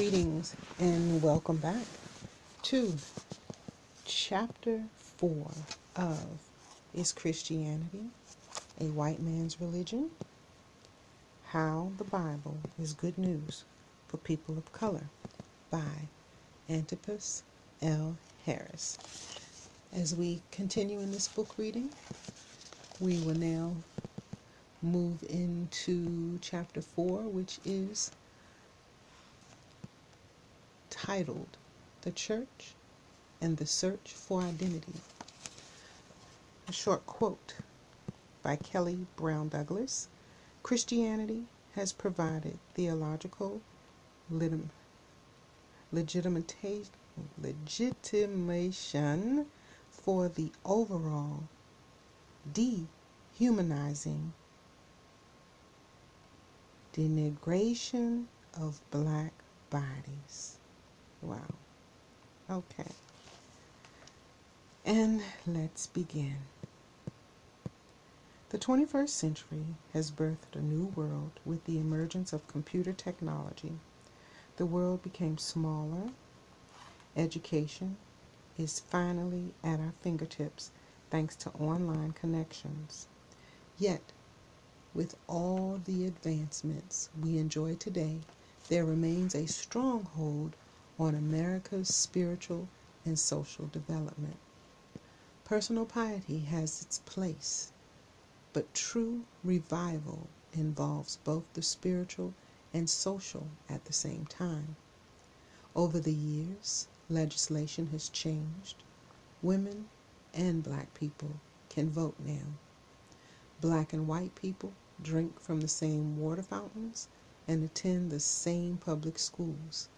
Greetings and welcome back to chapter 4 of Is Christianity a White Man's Religion? How the Bible is Good News for People of Color by Antipas L. Harris. As we continue in this book reading, we will now move into chapter 4, which is titled The Church and the Search for Identity. A short quote by Kelly Brown Douglas Christianity has provided theological legitimation for the overall dehumanizing denigration of black bodies. Wow. Okay. And let's begin. The 21st century has birthed a new world with the emergence of computer technology. The world became smaller. Education is finally at our fingertips thanks to online connections. Yet, with all the advancements we enjoy today, there remains a stronghold on America's spiritual and social development. Personal piety has its place, but true revival involves both the spiritual and social at the same time. Over the years, legislation has changed. Women and black people can vote now. Black and white people drink from the same water fountains and attend the same public schools.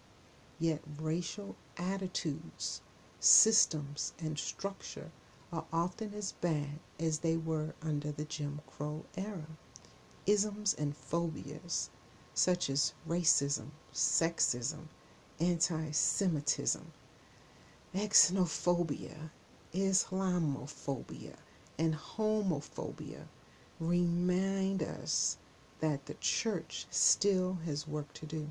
Yet racial attitudes, systems, and structure are often as bad as they were under the Jim Crow era. Isms and phobias, such as racism, sexism, anti Semitism, xenophobia, Islamophobia, and homophobia, remind us that the church still has work to do.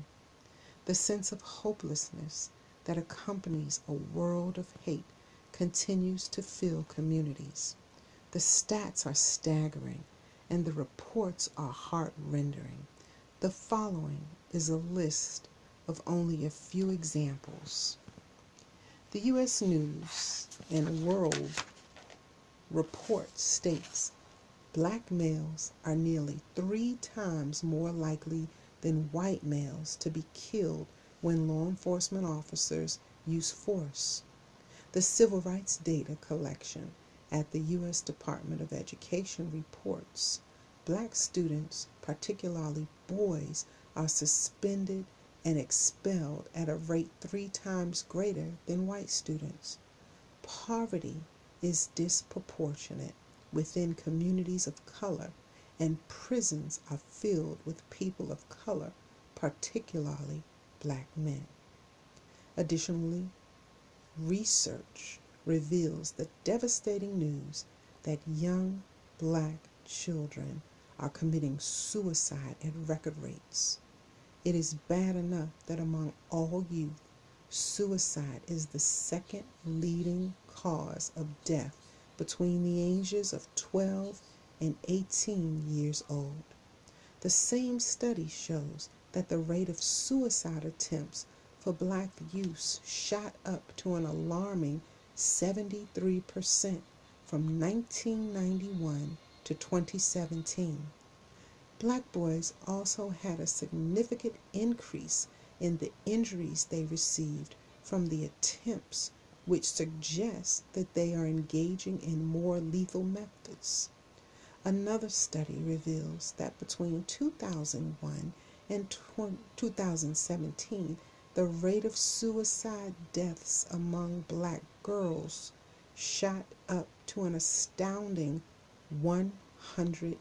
The sense of hopelessness that accompanies a world of hate continues to fill communities. The stats are staggering and the reports are heart rendering. The following is a list of only a few examples. The U.S. News and World Report states black males are nearly three times more likely than white males to be killed when law enforcement officers use force. The Civil Rights Data Collection at the U.S. Department of Education reports black students, particularly boys, are suspended and expelled at a rate three times greater than white students. Poverty is disproportionate within communities of color and prisons are filled with people of color, particularly black men. Additionally, research reveals the devastating news that young black children are committing suicide at record rates. It is bad enough that among all youth, suicide is the second leading cause of death between the ages of 12 and 18 years old. The same study shows that the rate of suicide attempts for black youths shot up to an alarming 73% from 1991 to 2017. Black boys also had a significant increase in the injuries they received from the attempts, which suggests that they are engaging in more lethal methods. Another study reveals that between 2001 and 2017, the rate of suicide deaths among black girls shot up to an astounding 182%.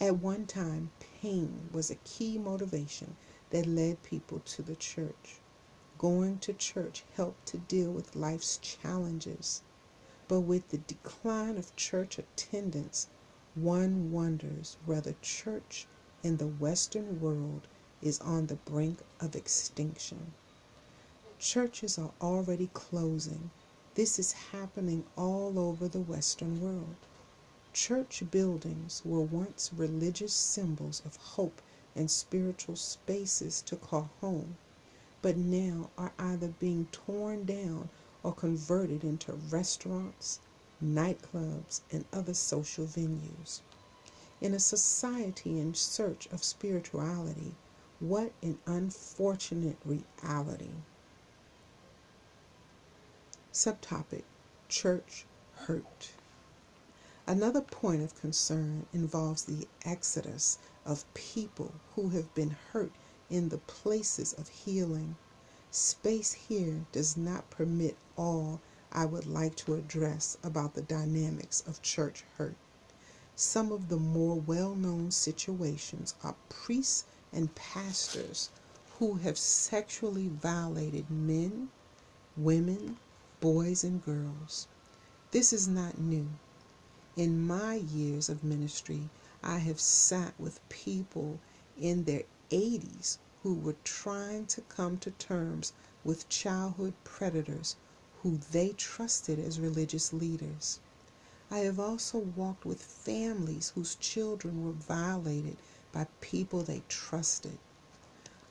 At one time, pain was a key motivation that led people to the church. Going to church helped to deal with life's challenges but with the decline of church attendance, one wonders whether church in the Western world is on the brink of extinction. Churches are already closing. This is happening all over the Western world. Church buildings were once religious symbols of hope and spiritual spaces to call home, but now are either being torn down or converted into restaurants, nightclubs, and other social venues. In a society in search of spirituality, what an unfortunate reality. Subtopic Church Hurt. Another point of concern involves the exodus of people who have been hurt in the places of healing. Space here does not permit all I would like to address about the dynamics of church hurt. Some of the more well known situations are priests and pastors who have sexually violated men, women, boys, and girls. This is not new. In my years of ministry, I have sat with people in their 80s who were trying to come to terms with childhood predators who they trusted as religious leaders. I have also walked with families whose children were violated by people they trusted.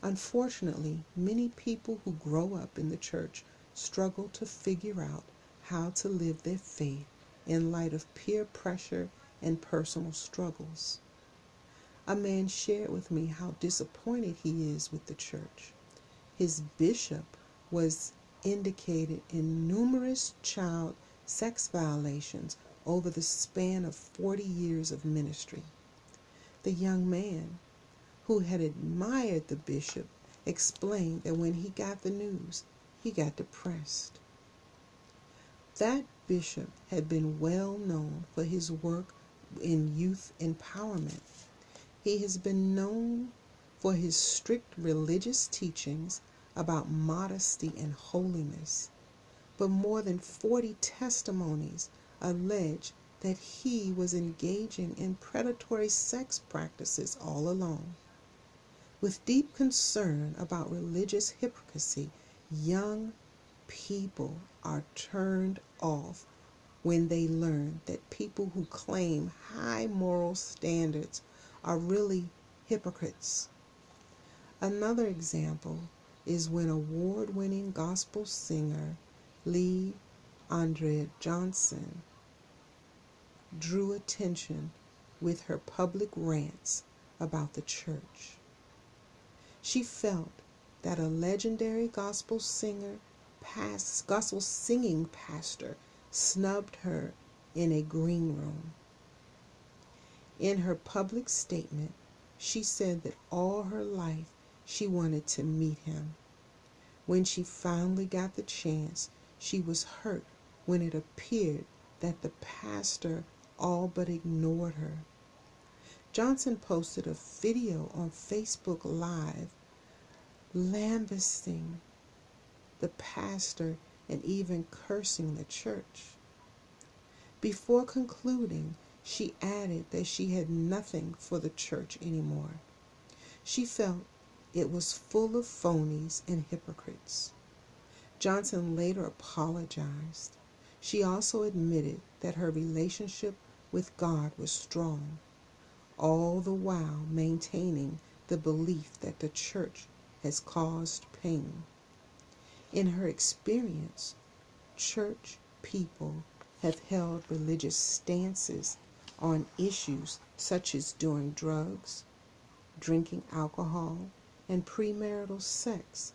Unfortunately, many people who grow up in the church struggle to figure out how to live their faith in light of peer pressure and personal struggles. A man shared with me how disappointed he is with the church. His bishop was indicated in numerous child sex violations over the span of 40 years of ministry. The young man, who had admired the bishop, explained that when he got the news, he got depressed. That bishop had been well known for his work in youth empowerment. He has been known for his strict religious teachings about modesty and holiness, but more than 40 testimonies allege that he was engaging in predatory sex practices all along. With deep concern about religious hypocrisy, young people are turned off when they learn that people who claim high moral standards are really hypocrites. Another example is when award winning gospel singer Lee Andrea Johnson drew attention with her public rants about the church. She felt that a legendary gospel singer, past, gospel singing pastor, snubbed her in a green room. In her public statement, she said that all her life she wanted to meet him. When she finally got the chance, she was hurt when it appeared that the pastor all but ignored her. Johnson posted a video on Facebook Live lambasting the pastor and even cursing the church. Before concluding, she added that she had nothing for the church anymore. She felt it was full of phonies and hypocrites. Johnson later apologized. She also admitted that her relationship with God was strong, all the while maintaining the belief that the church has caused pain. In her experience, church people have held religious stances on issues such as doing drugs, drinking alcohol, and premarital sex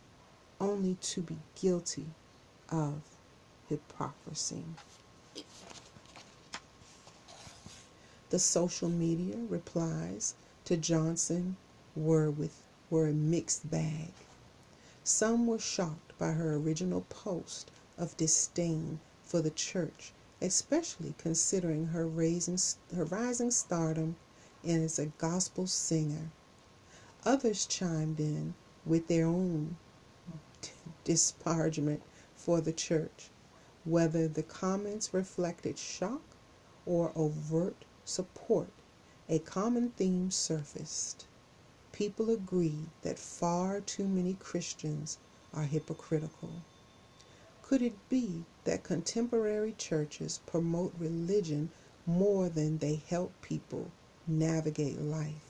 only to be guilty of hypocrisy. The social media replies to Johnson were with were a mixed bag. Some were shocked by her original post of disdain for the church, especially considering her raising her rising stardom and as a gospel singer. Others chimed in with their own disparagement for the church, whether the comments reflected shock or overt support. A common theme surfaced. people agree that far too many Christians are hypocritical. Could it be that contemporary churches promote religion more than they help people navigate life?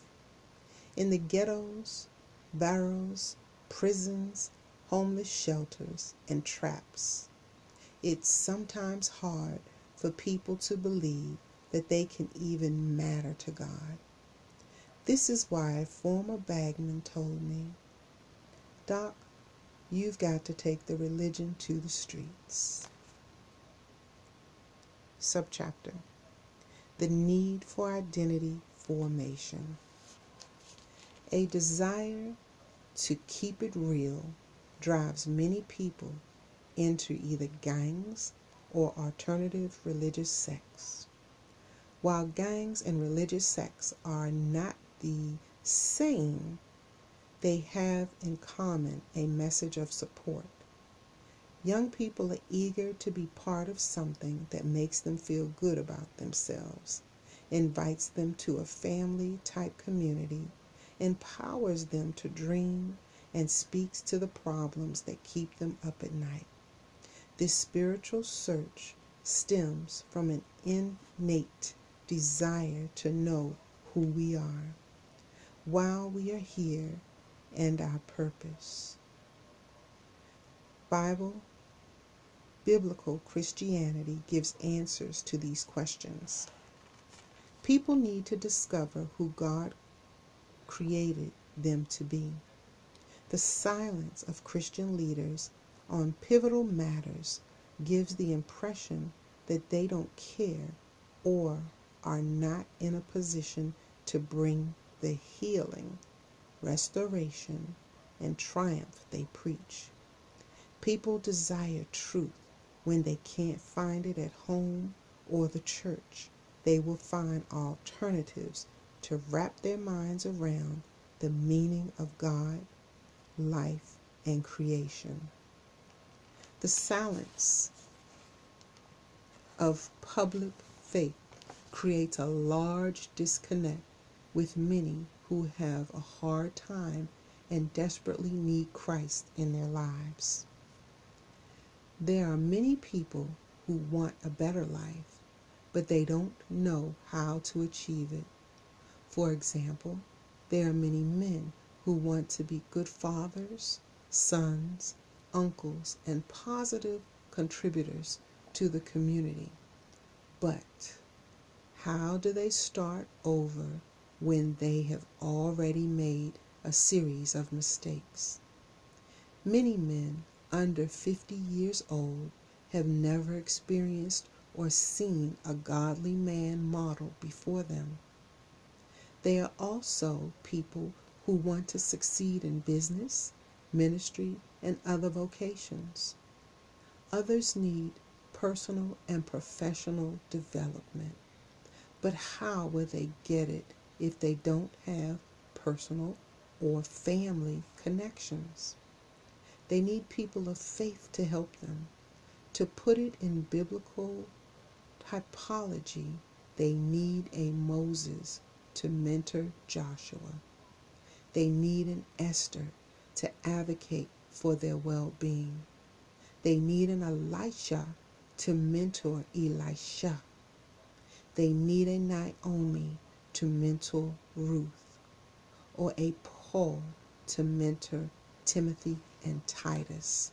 In the ghettos, barrows, prisons, homeless shelters, and traps, it's sometimes hard for people to believe that they can even matter to God. This is why a former bagman told me, Doc, you've got to take the religion to the streets. Subchapter The Need for Identity Formation. A desire to keep it real drives many people into either gangs or alternative religious sects. While gangs and religious sects are not the same, they have in common a message of support. Young people are eager to be part of something that makes them feel good about themselves, invites them to a family type community, empowers them to dream, and speaks to the problems that keep them up at night. This spiritual search stems from an innate desire to know who we are while we are here and our purpose. Bible, biblical Christianity gives answers to these questions. People need to discover who God created them to be. The silence of Christian leaders on pivotal matters gives the impression that they don't care or are not in a position to bring the healing, restoration, and triumph they preach. People desire truth when they can't find it at home or the church. They will find alternatives to wrap their minds around the meaning of God, life, and creation. The silence of public faith creates a large disconnect with many who have a hard time and desperately need Christ in their lives. There are many people who want a better life, but they don't know how to achieve it. For example, there are many men who want to be good fathers, sons, uncles, and positive contributors to the community. But how do they start over when they have already made a series of mistakes. Many men under 50 years old have never experienced or seen a godly man model before them. They are also people who want to succeed in business, ministry, and other vocations. Others need personal and professional development. But how will they get it if they don't have personal or family connections. They need people of faith to help them. To put it in biblical typology, they need a Moses to mentor Joshua. They need an Esther to advocate for their well being. They need an Elijah to mentor Elisha. They need a Naomi to mentor Ruth, or a Paul to mentor Timothy and Titus.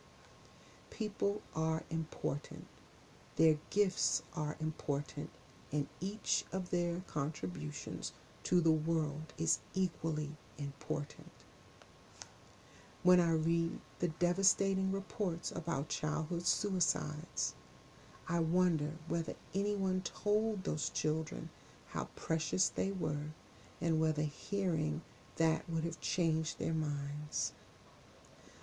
People are important. Their gifts are important, and each of their contributions to the world is equally important. When I read the devastating reports about childhood suicides, I wonder whether anyone told those children how precious they were and whether hearing that would have changed their minds.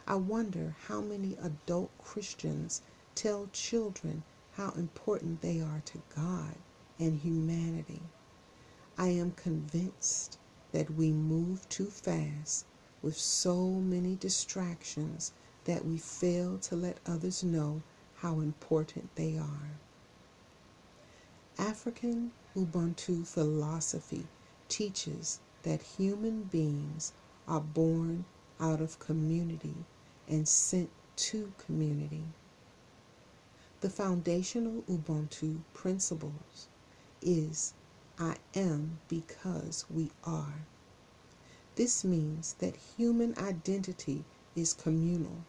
I wonder how many adult Christians tell children how important they are to God and humanity. I am convinced that we move too fast with so many distractions that we fail to let others know how important they are. African Ubuntu philosophy teaches that human beings are born out of community and sent to community. The foundational Ubuntu principles is I am because we are. This means that human identity is communal.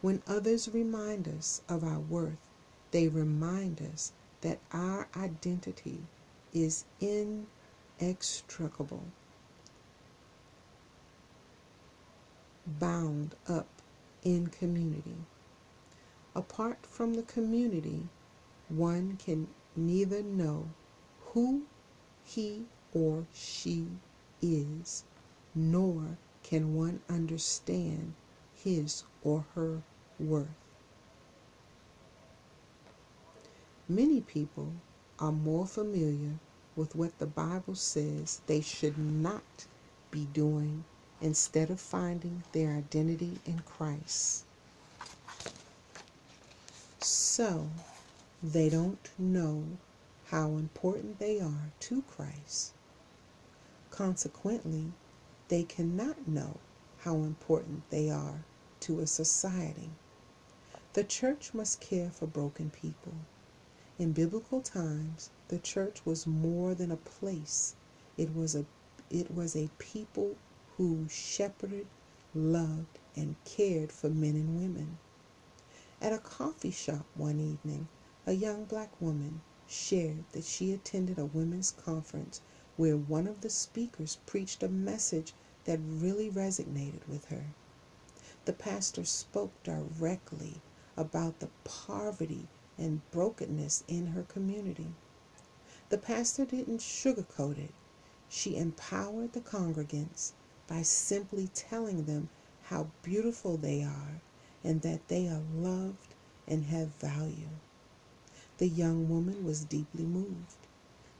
When others remind us of our worth, they remind us that our identity is inextricable, bound up in community. Apart from the community, one can neither know who he or she is, nor can one understand his or her worth. Many people are more familiar with what the Bible says they should not be doing instead of finding their identity in Christ. So, they don't know how important they are to Christ. Consequently, they cannot know how important they are to a society. The church must care for broken people. In biblical times, the church was more than a place. It was a it was a people who shepherded, loved, and cared for men and women. At a coffee shop one evening, a young black woman shared that she attended a women's conference where one of the speakers preached a message that really resonated with her. The pastor spoke directly about the poverty and brokenness in her community. The pastor didn't sugarcoat it. She empowered the congregants by simply telling them how beautiful they are and that they are loved and have value. The young woman was deeply moved.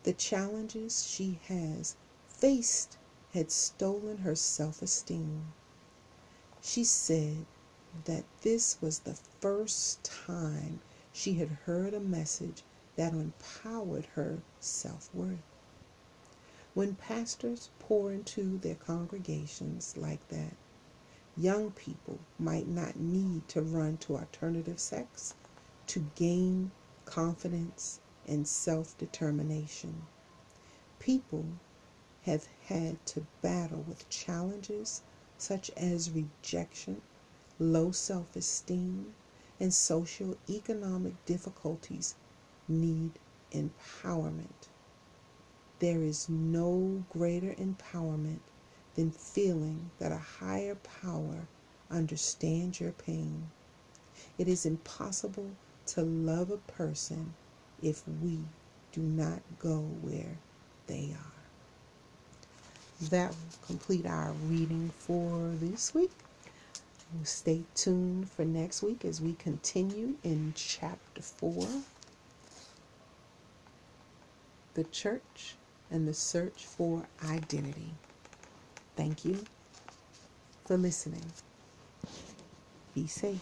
The challenges she has faced had stolen her self esteem. She said that this was the first time she had heard a message that empowered her self worth. When pastors pour into their congregations like that, young people might not need to run to alternative sects to gain confidence and self determination. People have had to battle with challenges such as rejection, low self esteem, and social economic difficulties need empowerment. There is no greater empowerment than feeling that a higher power understands your pain. It is impossible to love a person if we do not go where they are. That will complete our reading for this week. Stay tuned for next week as we continue in chapter 4 The Church and the Search for Identity. Thank you for listening. Be safe.